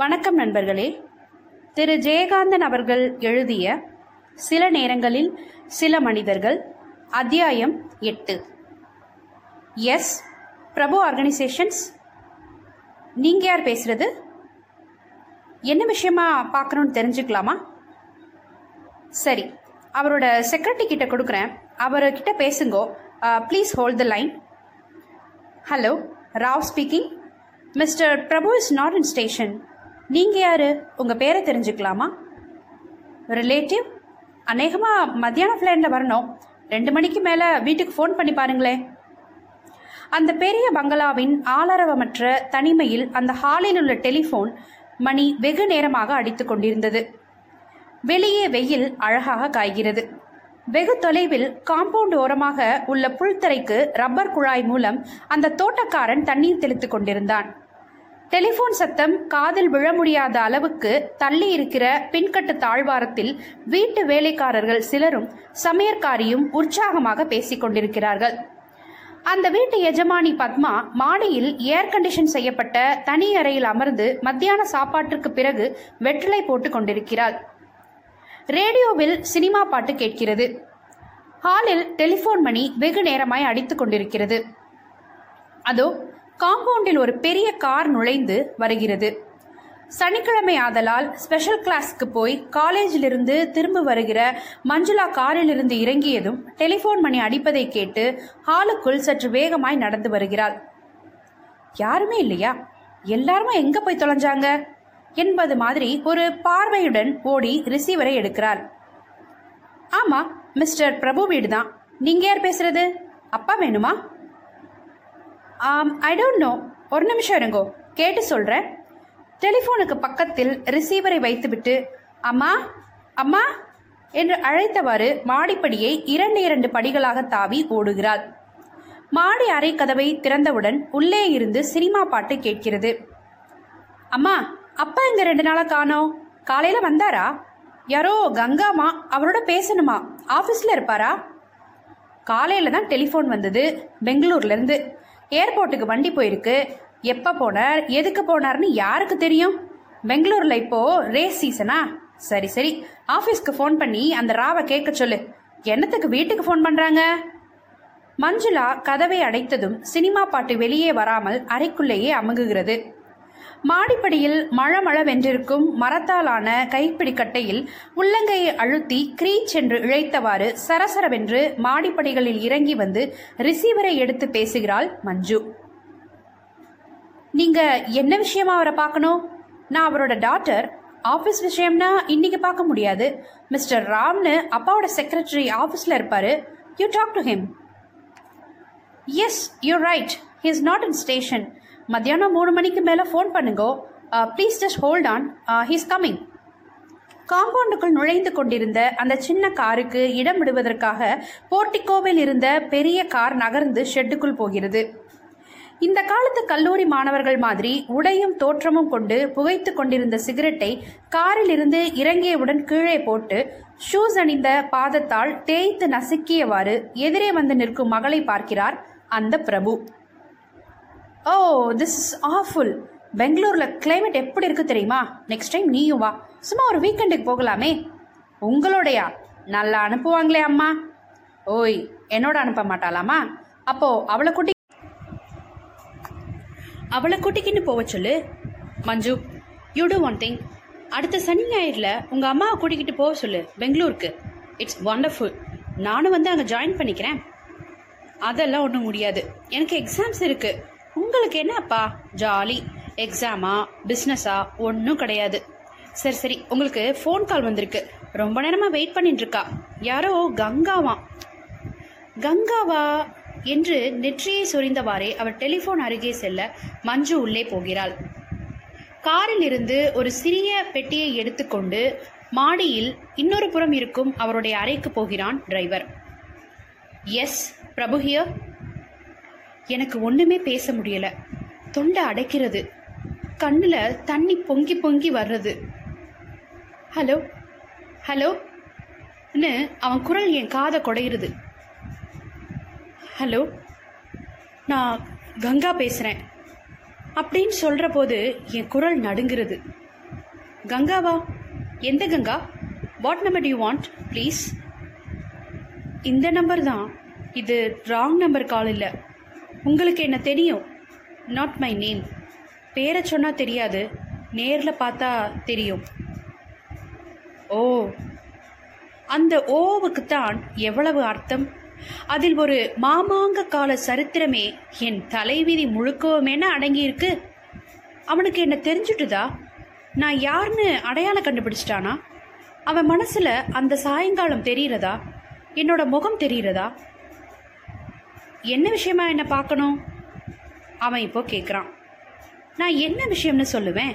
வணக்கம் நண்பர்களே. திரு. ஜெயகாந்தன் அவர்கள் எழுதிய சில நேரங்களில் சில மனிதர்கள் அத்தியாயம் எட்டு. எஸ். பிரபு ஆர்கனைசேஷன்ஸ். நீங்க யார் பேசுறது? என்ன விஷயமா பார்க்கணும்னு தெரிஞ்சுக்கலாமா? சரி அவரோட செக்ரட்டரி கிட்ட கொடுக்குறேன். அவர்கிட்ட பேசுங்கோ. Please hold the line hello Rao speaking mister Prabhu is not in station நீங்கள் யார்? உங்கள் பேரை தெரிஞ்சுக்கலாமா? ரிலேட்டிவ் அநேகமாக மத்தியான ஃப்ளைட்டில் வரணும். ரெண்டு மணிக்கு மேலே வீட்டுக்கு ஃபோன் பண்ணி பாருங்களேன் அந்த பெரிய பங்களாவின் ஆளரவமற்ற தனிமையில் அந்த ஹாலில் உள்ள டெலிஃபோன் மணி வெகு நேரமாக அடித்துக் கொண்டிருந்தது. வெளியே வெயில் அழகாக காய்கிறது. வெகு தொலைவில் காம்பவுண்ட் ஓரமாக உள்ள புல்தரைக்கு ரப்பர் குழாய் மூலம் அந்த தோட்டக்காரன் தண்ணீர் தெளித்துக் கொண்டிருந்தான். டெலிபோன் சத்தம் காதில் விழ முடியாத அளவுக்கு தள்ளி இருக்கிற பின்கட்டு தாழ்வாரத்தில் வீட்டு வேலைக்காரர்கள் சிலரும் சமையற்காரியும் உற்சாகமாக பேசிக் கொண்டிருக்கிறார்கள். அந்த வீட்டு எஜமானி பத்மா மாடியில் ஏர் கண்டிஷன் செய்யப்பட்ட தனி அறையில் அமர்ந்து மத்தியான சாப்பாட்டிற்கு பிறகு வெற்றிலை போட்டுக் கொண்டிருக்கிறாள். ரேடியோவில் சினிமா பாட்டு கேட்கிறது. ஹாலில் டெலிபோன் மணி வெகு நேரமாய் அடித்துக் கொண்டிருக்கிறது. அதோ காம்பவுண்டில் ஒரு பெரிய கார் நுழைந்து வருகிறது. சனிக்கிழமை ஆதலால் ஸ்பெஷல் கிளாஸ்க்கு போய் காலேஜிலிருந்து திரும்ப வருகிற மஞ்சுளா காரிலிருந்து இறங்கியதும் டெலிபோன் மணி அடிப்பதை கேட்டு ஹாலுக்குள் சற்று வேகமாய் நடந்து வருகிறாள். யாருமே இல்லையா? எல்லாருமே எங்க போய் தொலைஞ்சாங்க? என்பது மாதிரி ஒரு பார்வையுடன் ஓடி ரிசீவரை எடுக்கிறாள். ஆமா மிஸ்டர் பிரபு வீடு தான் நீங்க யார் பேசுறது? அப்பா வேணுமா? ஐ டோன்ட் நோ ஒரு நிமிஷம் இருங்கோ. கேட்டு சொல்கிறேன் டெலிஃபோனுக்கு பக்கத்தில் ரிசீவரை வைத்துவிட்டு அம்மா அம்மா என்று அழைத்தவாறு மாடிப்படியை இரண்டு இரண்டு படிகளாக தாவி ஓடுகிறாள். மாடி அறை கதவை திறந்தவுடன் உள்ளே இருந்து சினிமா பாட்டு கேட்கிறது. அம்மா அப்பா இங்க ரெண்டு நாளா காணோம்? காலையில வந்தாரா? யாரோ கங்காமா அவரோட பேசணுமா? ஆபீஸ்ல இருப்பாரா? காலையில தான் டெலிஃபோன் வந்தது பெங்களூர்ல இருந்து. ஏர்போர்ட்டுக்கு வண்டி போயிருக்கு. எப்ப போனார்? எதுக்கு போனார்னு யாருக்கு தெரியும்? பெங்களூர்ல இப்போ ரேஸ் சீசனா சரி சரி. ஆபீஸ்க்கு ஃபோன் பண்ணி அந்த ராவை கேட்க சொல்லு. என்னத்துக்கு வீட்டுக்கு ஃபோன் பண்றாங்க? மஞ்சுளா கதவை அடைத்ததும் சினிமா பாட்டு வெளியே வராமல் அறைக்குள்ளேயே அமுகுகிறது மாடிப்படியில் மழமளவென்றிருக்கும் மரத்தாலான கைப்பிடி கட்டையில் உள்ளங்கையை அழுத்தி கிரீச் என்று இழைத்தவாறு சரசரவென்று மாடிப்படிகளில் இறங்கி வந்து ரிசீவரை எடுத்து பேசுகிறாள் மஞ்சு. நீங்க என்ன விஷயமா அவரை பார்க்கணும்? நான் அவரோட டாட்டர். ஆபீஸ் விஷயம்னா இன்னைக்கு பார்க்க முடியாது. மிஸ்டர் ராம்னு அப்பாவோட செக்ரட்டரி ஆபீஸ்ல இருப்பாரு. You talk to him yes you right he is not in station மத்தியானம் மூணு மணிக்கு மேலே ஃபோன் பண்ணுங்கோ. Please just hold on he's coming காம்பவுண்டுக்குள் நுழைந்து கொண்டிருந்த அந்த சின்ன காருக்கு இடம் விடுவதற்காக போர்ட்டிகோவில் இருந்த பெரிய கார் நகர்ந்து ஷெட்டுக்குள் போகிறது. இந்த காலத்து கல்லூரி மாணவர்கள் மாதிரி உடையும் தோற்றமும் கொண்டு புகைத்து கொண்டிருந்த சிகரெட்டை காரில் இருந்து இறங்கியவுடன் கீழே போட்டு ஷூஸ் அணிந்த பாதத்தால் தேய்த்து நசுக்கியவாறு எதிரே வந்து நிற்கும் மகளை பார்க்கிறார் அந்த Prabhu. Oh this is awful பெங்களூர்ல கிளைமேட் எப்படி இருக்கு தெரியுமா? நெக்ஸ்ட் டைம் நீயும் வா. சும்மா ஒரு வீக்கெண்டுக்கு போகலாமே. உங்களோடையா? நல்லா அனுப்புவாங்களே அம்மா. ஓய் என்னோட அனுப்ப மாட்டாளாமா? அப்போ அவளை குட்டி அவளை கூட்டிக்கின்னு போக சொல்லு. Manju you do one thing அடுத்த சனி ஞாயிறில் உங்கள் அம்மாவை கூட்டிக்கிட்டு போக சொல்லு பெங்களூருக்கு. இட்ஸ் வண்டர்ஃபுல் நானும் வந்து அங்கே ஜாயின் பண்ணிக்கிறேன். அதெல்லாம் ஒன்றும் முடியாது. எனக்கு எக்ஸாம்ஸ் இருக்குது உங்களுக்கு என்னப்பா? ஜாலி எக்ஸாமா பிஸ்னஸா ஒன்றும் கிடையாது. சரி சரி. உங்களுக்கு ஃபோன் கால் வந்திருக்கு. ரொம்ப நேரமாக வெயிட் பண்ணிட்டுருக்கா யாரோ கங்காவா? கங்காவா? என்று நெற்றியை சொரிந்தவாறே அவர் டெலிஃபோன் அருகே செல்ல மஞ்சு உள்ளே போகிறாள். காரில் இருந்து ஒரு சிறிய பெட்டியை எடுத்துக்கொண்டு மாடியில் இன்னொரு புறம் இருக்கும் அவருடைய அறைக்கு போகிறான் டிரைவர் எஸ் பிரபு ஹியர் எனக்கு ஒண்ணுமே பேச முடியல. தொண்டை அடைக்கிறது. கண்ணுல தண்ணி பொங்கி பொங்கி வர்றது. ஹலோ? ஹலோ? அவன் குரல் என் காதை குடையிறது. ஹலோ? நான் கங்கா பேசுகிறேன் அப்படின்னு சொல்கிற போது என் குரல் நடுங்கிறது. கங்காவா? எந்த Ganga? What number do you want please இந்த நம்பர் தான். இது ராங் நம்பர் கால் இல்லை. உங்களுக்கு என்ன தெரியும்? நாட் மை நேம் பேரை சொன்னால் தெரியாது. நேரில் பார்த்தா தெரியும். ஓ. அந்த ஓவுக்கு தான் எவ்வளவு அர்த்தம்? அதில் ஒரு மாமாங்க கால சரித்திரமே என் தலைவிதி முழுக்கவுமேன அடங்கியிருக்கு? அவனுக்கு என்ன தெரிஞ்சுட்டுதா? நான் யாருன்னு அடையாளம் கண்டுபிடிச்சிட்டானா? அவன் மனசில் அந்த சாயங்காலம் தெரிகிறதா? என்னோட முகம் தெரிகிறதா? என்ன விஷயமா என்னை பார்க்கணும்? அவன் இப்போ கேட்குறான் நான் என்ன விஷயம்னு சொல்லுவேன்?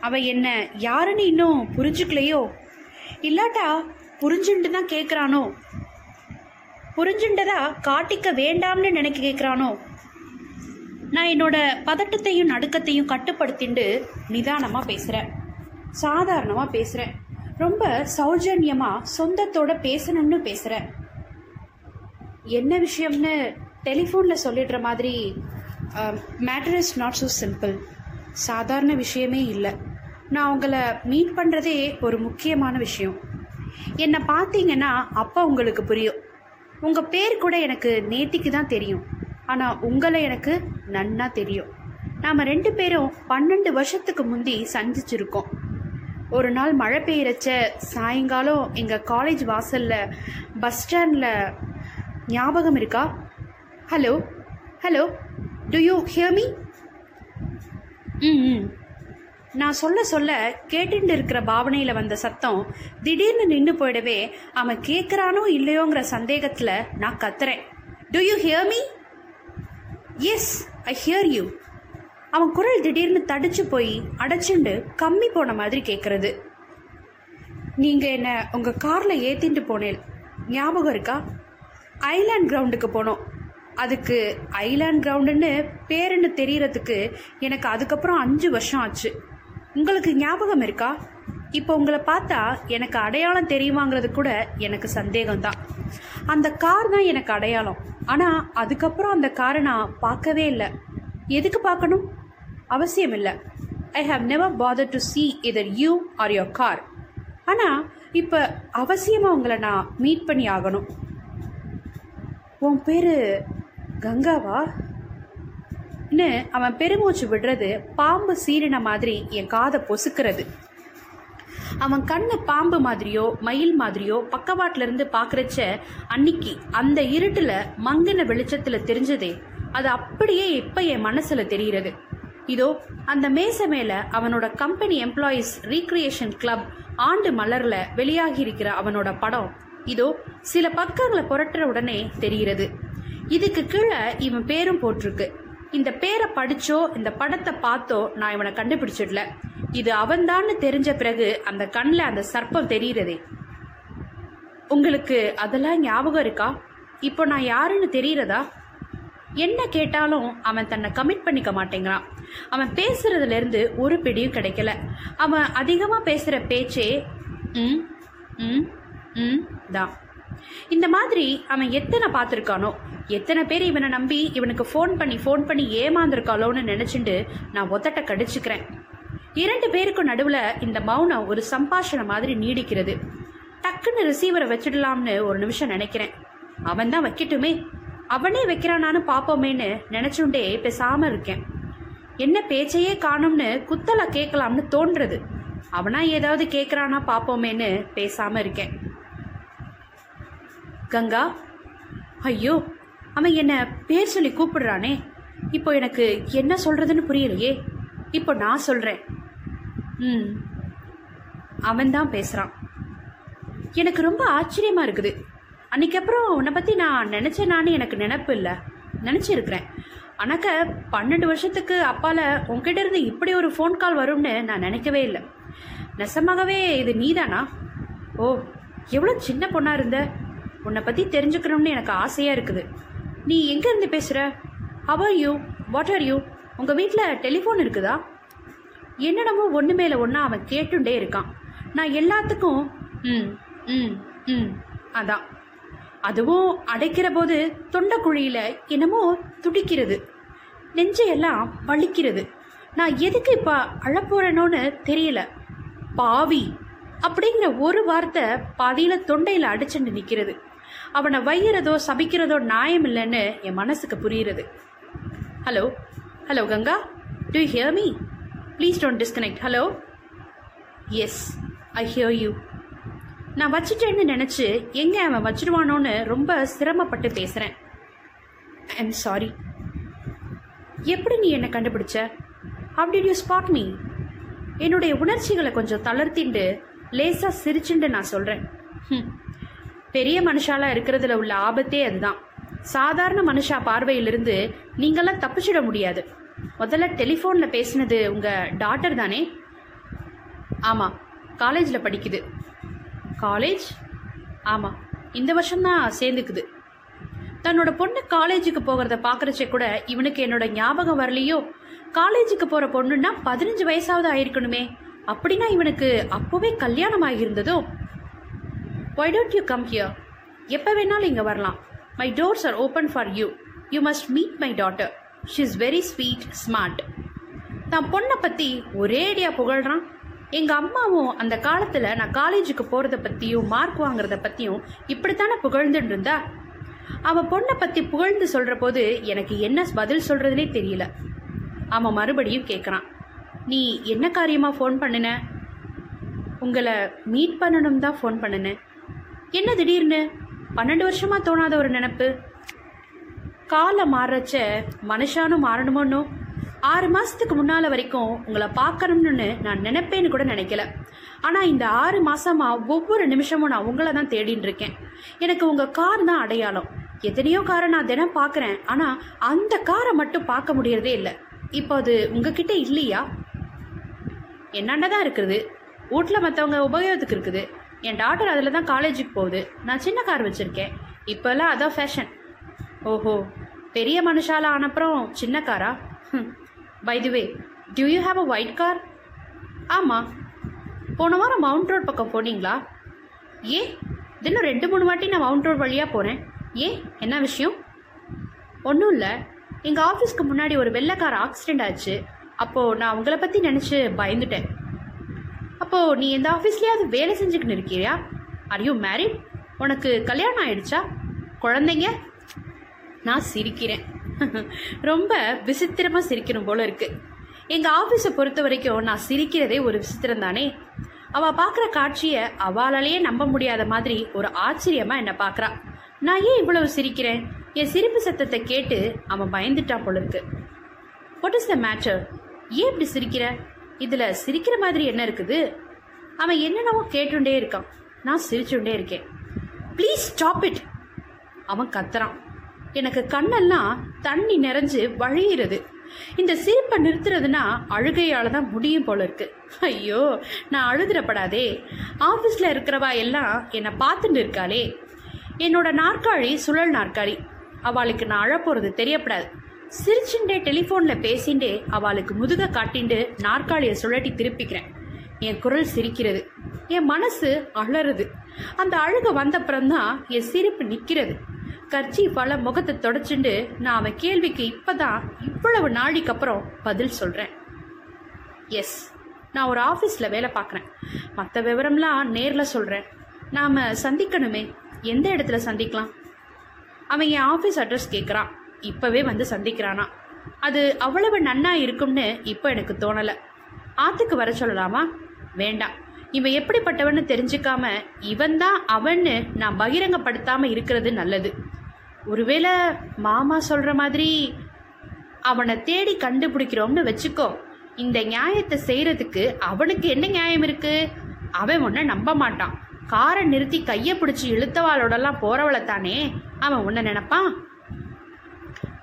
அவன் என்ன யாருன்னு இன்னும் புரிஞ்சுக்கலையோ? இல்லாட்டா புரிஞ்சுண்டு தான் கேட்குறானோ புரிஞ்சுண்டதா காட்டிக்க வேண்டாம்னு நினைக்க கேட்குறானோ நான் என்னோட பதட்டத்தையும் நடுக்கத்தையும் கட்டுப்படுத்திண்டு நிதானமாக பேசுகிறேன் சாதாரணமாக பேசுகிறேன் ரொம்ப சௌஜன்யமாக சொந்தத்தோட பேசணும்னு பேசுகிறேன் என்ன விஷயம்னு டெலிஃபோனில் சொல்லிடுற மாதிரி matter is not so simple சாதாரண விஷயமே இல்லை. நான் உங்களை மீட் பண்ணுறதே ஒரு முக்கியமான விஷயம். என்னை பார்த்தீங்கன்னா அப்போ உங்களுக்கு புரியும். உங்கள் பேர் கூட எனக்கு நேத்திக்கு தான் தெரியும். ஆனால் உங்களை எனக்கு நன்னா தெரியும். நாம் ரெண்டு பேரும் பன்னெண்டு வருஷத்துக்கு முந்தி சந்திச்சிருக்கோம். ஒரு நாள் மழை பெய்யறச்ச சாயங்காலம் எங்கள் காலேஜ் வாசலில் பஸ் ஸ்டாண்டில் ஞாபகம் இருக்கா? Hello hello do you hear me ம் ம் நான் சொல்ல சொல்ல கேட்டுட்டு இருக்கிற பாவனையில் வந்த சத்தம் திடீர்னு நின்று போயிடவே அவன் கேட்குறானோ இல்லையோங்கிற சந்தேகத்தில் நான் கத்துறேன். Do you hear me yes I hear you அவன் குரல் திடீர்னு தடிச்சு போய் அடைச்சுண்டு கம்மி போன மாதிரி கேட்குறது நீங்கள் என்ன உங்கள் காரில் ஏற்றிட்டு போனேன். ஞாபகம் இருக்கா? ஐலாண்ட் கிரவுண்டுக்கு போனோம். அதுக்கு ஐலாண்ட் கிரவுண்டுன்னு பேருன்னு தெரியறதுக்கு எனக்கு அதுக்கப்புறம் அஞ்சு வருஷம் ஆச்சு. உங்களுக்கு ஞாபகம் இருக்கா? இப்போ உங்களை பார்த்தா எனக்கு அடையாளம் தெரியுமாங்கிறது கூட எனக்கு சந்தேகம்தான். அந்த கார் தான் எனக்கு அடையாளம். ஆனால் அதுக்கப்புறம் அந்த காரை நான் பார்க்கவே இல்லை. எதுக்கு பார்க்கணும்? அவசியம் இல்லை. I have never bother to see either you or your car ஆனால் இப்போ அவசியமாக உங்களை நான் மீட் பண்ணி ஆகணும். உன் பேர் கங்காவா? ன்னு அவன் பெருமூச்சு விடுறது பாம்பு சீரின மாதிரி என் காதை பொசுக்கிறது. அவன் கண்ணு பாம்பு மாதிரியோ மயில் மாதிரியோ பக்கவாட்டிலிருந்து இருந்து அன்னைக்கு அந்த இருட்டுல மங்கின வெளிச்சத்துல தெரிஞ்சதே. அது அப்படியே இப்ப என் மனசுல தெரிகிறது. இதோ அந்த மேசை மேல அவனோட கம்பெனி எம்ப்ளாயீஸ் ரீக்ரியேஷன் கிளப் ஆண்டு மலர்ல வெளியாகி இருக்கிற அவனோட படம். இதோ சில பக்கங்களை புரட்டுற உடனே தெரிகிறது. இதுக்கு கீழே இவன் பேரும் போட்டிருக்கு. இந்த பேரை படிச்சோ இந்த படத்தை பார்த்தோ நான் இவனை கண்டுபிடிச்சிடல. இது அவன்தான்னு தெரிஞ்ச பிறகு அந்த கண்ணில் அந்த சர்ப்பம் தெரியிறதே உங்களுக்கு அதெல்லாம் ஞாபகம் இருக்கா? இப்போ நான் யாருன்னு தெரியிறதா? என்ன கேட்டாலும் அவன் தன்னை கமிட் பண்ணிக்க மாட்டேங்கிறான். அவன் பேசுறதுலேருந்து ஒரு பிடியும் கிடைக்கல. அவன் அதிகமாக பேசுகிற பேச்சே ம் ம் ம் தான். இந்த மாதிரி அவன் எத்தனை பார்த்துருக்கானோ எத்தனை பேர் இவனை நம்பி இவனுக்கு ஃபோன் பண்ணி ஃபோன் பண்ணி ஏமாந்துருக்காளோன்னு நினைச்சுட்டு நான் ஒத்தட்ட கடிச்சுக்கிறேன். இரண்டு பேருக்கும் நடுவில் இந்த மௌனம் ஒரு சம்பாஷணை மாதிரி நீடிக்கிறது. டக்குன்னு ரிசீவரை வச்சிடலாம்னு ஒரு நிமிஷம் நினைக்கிறேன். அவன் தான் வைக்கட்டுமே. அவனே வைக்கிறானான்னு பார்ப்போமேன்னு நினச்சுண்டே பேசாமல் இருக்கேன். என்ன பேச்சையே காணும்னு குத்தலை கேட்கலாம்னு தோன்றது. அவனா ஏதாவது கேட்குறானா பார்ப்போமேன்னு பேசாமல் இருக்கேன். கங்கா ஐயோ அவன் என்ன பேர் சொல்லி கூப்பிடுறானே. இப்போ எனக்கு என்ன சொல்றதுன்னு புரியலையே. இப்போ நான் சொல்றேன். ம் அவன்தான் பேசுகிறான் பேசுறான். எனக்கு ரொம்ப ஆச்சரியமா இருக்குது. அன்னைக்கப்புறம் உன்னை பத்தி நான் நினைச்சேனான்னு எனக்கு நினப்பு இல்லை. நினைச்சிருக்கிறேன். ஆனாக்க பன்னெண்டு வருஷத்துக்கு அப்பால உன்கிட்ட இருந்து இப்படி ஒரு ஃபோன் கால் வரும்னு நான் நினைக்கவே இல்லை. நெசமாகவே இது நீதானா? ஓ எவ்வளோ சின்ன பொண்ணா இருந்த? உன்னை பத்தி தெரிஞ்சுக்கணும்னு எனக்கு ஆசையா இருக்குது. நீ எங்க இருந்து பேசுற? யூ வாட் ஆர் யூ உங்க வீட்டில் டெலிஃபோன் இருக்குதா? என்னடமோ ஒன்று மேலே ஒன்றா அவன் கேட்டுண்டே இருக்கான். நான் எல்லாத்துக்கும் ம் ம் ம் அதான். அதுவும் அடைக்கிற போது தொண்டைக்குழியில் என்னமோ துடிக்கிறது. நெஞ்சையெல்லாம் வலிக்கிறது. நான் எதுக்கு இப்போ அழப்போறேனோன்னு தெரியல. பாவி! அப்படிங்கிற ஒரு வார்த்தை பாதியில் தொண்டையில் அடிச்சுட்டு நிற்கிறது அவனை வையிறதோ சபிக்கிறதோ நியாயம் இல்லைன்னு என் மனசுக்கு புரியுறது. Hello hello Ganga? Do you hear me please don't disconnect hello yes I hear you நான் வச்சுட்டேன்னு நினச்சி எங்கே அவன் வச்சிருவானோன்னு ரொம்ப சிரமப்பட்டு பேசுகிறேன் ஐ எம் சாரி எப்படி நீ என்னை கண்டுபிடிச்ச? அப்படி யூ ஸ்பாட் மீ என்னுடைய உணர்ச்சிகளை கொஞ்சம் தளர்த்திண்டு லேசாக சிரிச்சுண்டு நான் சொல்கிறேன் ம் hmm. பெரிய மனுஷாலாம் இருக்கிறதுல உள்ள ஆபத்தே அதுதான். சாதாரண மனுஷா பார்வையிலிருந்து நீங்களாம் தப்பிச்சிட முடியாது. முதல்ல டெலிஃபோனில் பேசினது உங்கள் டாட்டர் தானே? ஆமாம் காலேஜில் படிக்குது. காலேஜ் ஆமாம் இந்த வருஷம்தான் சேர்ந்துக்குது. தன்னோட பொண்ணு காலேஜுக்கு போகிறத பார்க்குறச்சே கூட இவனுக்கு என்னோட ஞாபகம் வரலையோ? காலேஜுக்கு போகிற பொண்ணுன்னா பதினஞ்சு வயசாவது ஆயிருக்கணுமே. அப்படின்னா இவனுக்கு அப்போவே கல்யாணம் ஆகியிருந்ததோ? Why don't you come here எப்போ வேணாலும் இங்கே வரலாம். My doors are open for you you must meet my daughter she is very sweet smart தான் பொண்ணை பற்றி ஒரேடியாக புகழ்கிறான் எங்கள் அம்மாவும் அந்த காலத்தில் நான் காலேஜுக்கு போகிறத பற்றியும் மார்க் வாங்குறத பற்றியும் இப்படித்தானே புகழ்ந்துட்டு இருந்தா? அவன் பொண்ணை பற்றி புகழ்ந்து சொல்கிற போது எனக்கு என்ன பதில் சொல்கிறதுனே தெரியல. அவன் மறுபடியும் கேட்குறான் நீ என்ன காரியமாக ஃபோன் பண்ணின? உங்களை மீட் பண்ணணும் தான் ஃபோன் பண்ணினேன் என்ன திடீர்னு? பன்னெண்டு வருஷமாக தோணாத ஒரு நினப்பு. காலை மாறுறச்ச மனுஷானும் மாறணுமோன்னு ஆறு மாதத்துக்கு முன்னால் வரைக்கும் உங்களை பார்க்கணும்னு நான் நினைப்பேன்னு கூட நினைக்கல. ஆனால் இந்த ஆறு மாசமா ஒவ்வொரு நிமிஷமும் நான் உங்களை தான் தேடின்னு இருக்கேன். எனக்கு உங்கள் கார் தான் அடையாளம். எத்தனையோ காரை நான் தினம் பார்க்குறேன். ஆனால் அந்த காரை மட்டும் பார்க்க முடியறதே இல்லை. இப்போ அது உங்ககிட்ட இல்லையா? என்னாண்ட தான் இருக்குது. வீட்டில் மற்றவங்க உபயோகத்துக்கு இருக்குது. என் டாட்டர் அதில் தான் காலேஜுக்கு போகுது. நான் சின்ன கார் வச்சுருக்கேன். இப்போல்லாம் அதான் ஃபேஷன் ஓஹோ பெரிய மனுஷால ஆனப்புறம் சின்ன காரா by the way do you have a white car ஆமாம் போன வாரம் மவுண்ட் ரோட் பக்கம் போனீங்களா? ஏ தினம் ரெண்டு மூணு வாட்டி நான் மவுண்ட் ரோட் வழியாக போகிறேன் ஏன் என்ன விஷயம்? ஒன்றும் இல்லை. எங்கள் ஆஃபீஸ்க்கு முன்னாடி ஒரு வெள்ளைக்கார ஆக்சிடெண்ட் ஆச்சு. அப்போது நான் உங்களை பற்றி நினச்சி பயந்துட்டேன். அப்போது நீ எந்த ஆஃபீஸ்லேயாவது வேலை செஞ்சுக்கின்னு இருக்கியா? ஆர் யூ மேரிட் உனக்கு கல்யாணம் ஆயிடுச்சா? குழந்தைங்க? நான் சிரிக்கிறேன். ரொம்ப விசித்திரமாக சிரிக்கணும் போல இருக்குது எங்கள் ஆஃபீஸை பொறுத்த வரைக்கும் நான் சிரிக்கிறதே ஒரு விசித்திரம் தானே? அவள் பார்க்குற காட்சியை அவளாலேயே நம்ப முடியாத மாதிரி ஒரு ஆச்சரியமாக என்னை பார்க்குறா. நான் ஏன் இவ்வளவு சிரிக்கிறேன்? என் சிரிப்பு சத்தத்தை கேட்டு அவன் பயந்துட்டான் போல இருக்கு. வாட் இஸ் த மேட்டர் ஏன் இப்படி சிரிக்கிற? இதில் சிரிக்கிற மாதிரி என்ன இருக்குது? அவன் என்னென்னவோ கேட்டுண்டே இருக்கான். நான் சிரிச்சுண்டே இருக்கேன். ப்ளீஸ் ஸ்டாப் இட் அவன் கத்துறான். எனக்கு கண்ணெல்லாம் தண்ணி நிறைஞ்சு வழியிறது. இந்த சிரிப்பை நிறுத்துறதுனா அழுகையால தான் முடியும் போல இருக்கு. ஐயோ நான் அழுதுறப்படாதே. ஆஃபீஸில் இருக்கிறவா எல்லாம் என்னை பார்த்துட்டு இருக்காளே. என்னோட நாற்காலி சுழல் நாற்காலி. அவளுக்கு நான் அழப்போறது தெரியப்படாது. சிரிச்சுண்டே டெலிஃபோனில் பேசிண்டே அவளுக்கு முதுக காட்டிண்டு நாற்காலியை சுழட்டி திருப்பிக்கிறேன். என் குரல் சிரிக்கிறது. என் மனசு அழறது அந்த அழுக வந்தப்புறம்தான் என் சிரிப்பு நிற்கிறது கர்ச்சீஃபால முகத்தை தொடச்சுண்டு நான் அவன் கேள்விக்கு இப்போதான் இவ்வளவு நாளைக்கு அப்புறம் பதில் சொல்கிறேன் எஸ் நான் ஒரு ஆஃபீஸில் வேலை பார்க்குறேன் மற்ற விவரம்லாம் நேரில் சொல்கிறேன் நாம் சந்திக்கணுமே. எந்த இடத்துல சந்திக்கலாம்? அவன் என் ஆஃபீஸ் அட்ரஸ் கேட்குறான் இப்போவே வந்து சந்திக்கிறானா? அது அவ்வளவு நன்னா இருக்கும்னு இப்போ எனக்கு தோணலை. ஆத்துக்கு வர சொல்லலாமா? வேண்டாம். இவன் எப்படிப்பட்டவன்னு தெரிஞ்சுக்காம இவன் தான் அவன்னு நான் பகிரங்கப்படுத்தாம இருக்கிறது நல்லது. ஒருவேளை மாமா சொல்ற மாதிரி அவனை தேடி கண்டுபிடிக்கிறோம்னு வச்சுக்கோ. இந்த நியாயத்தை செய்யறதுக்கு அவனுக்கு என்ன நியாயம் இருக்கு? அவன் உன்னை நம்ப மாட்டான். காரை நிறுத்தி கையை பிடிச்சி இழுத்தவாளோடலாம் போறவளை தானே அவன் உன்னை நினைப்பான்?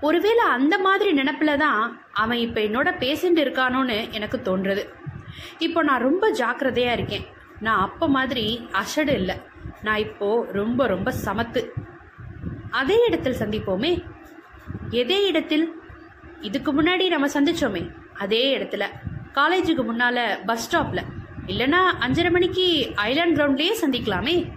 ஒருவேளை அந்த மாதிரி நினப்பில் தான் அவன் இப்போ என்னோட பேசிட்டு இருக்கானோன்னு எனக்கு தோன்றுறது இப்போ நான் ரொம்ப ஜாக்கிரதையாக இருக்கேன். நான் அப்போ மாதிரி அசடு இல்லை. நான் இப்போ ரொம்ப ரொம்ப சமத்து. அதே இடத்தில் சந்திப்போமே. எதே இடத்தில்? இதுக்கு முன்னாடி நம்ம சந்திச்சோமே. அதே இடத்துல. காலேஜுக்கு முன்னால பஸ் ஸ்டாப்ல இல்லைன்னா அஞ்சரை மணிக்கு ஐலாண்ட் கிரவுண்ட்லேயே சந்திக்கலாமே.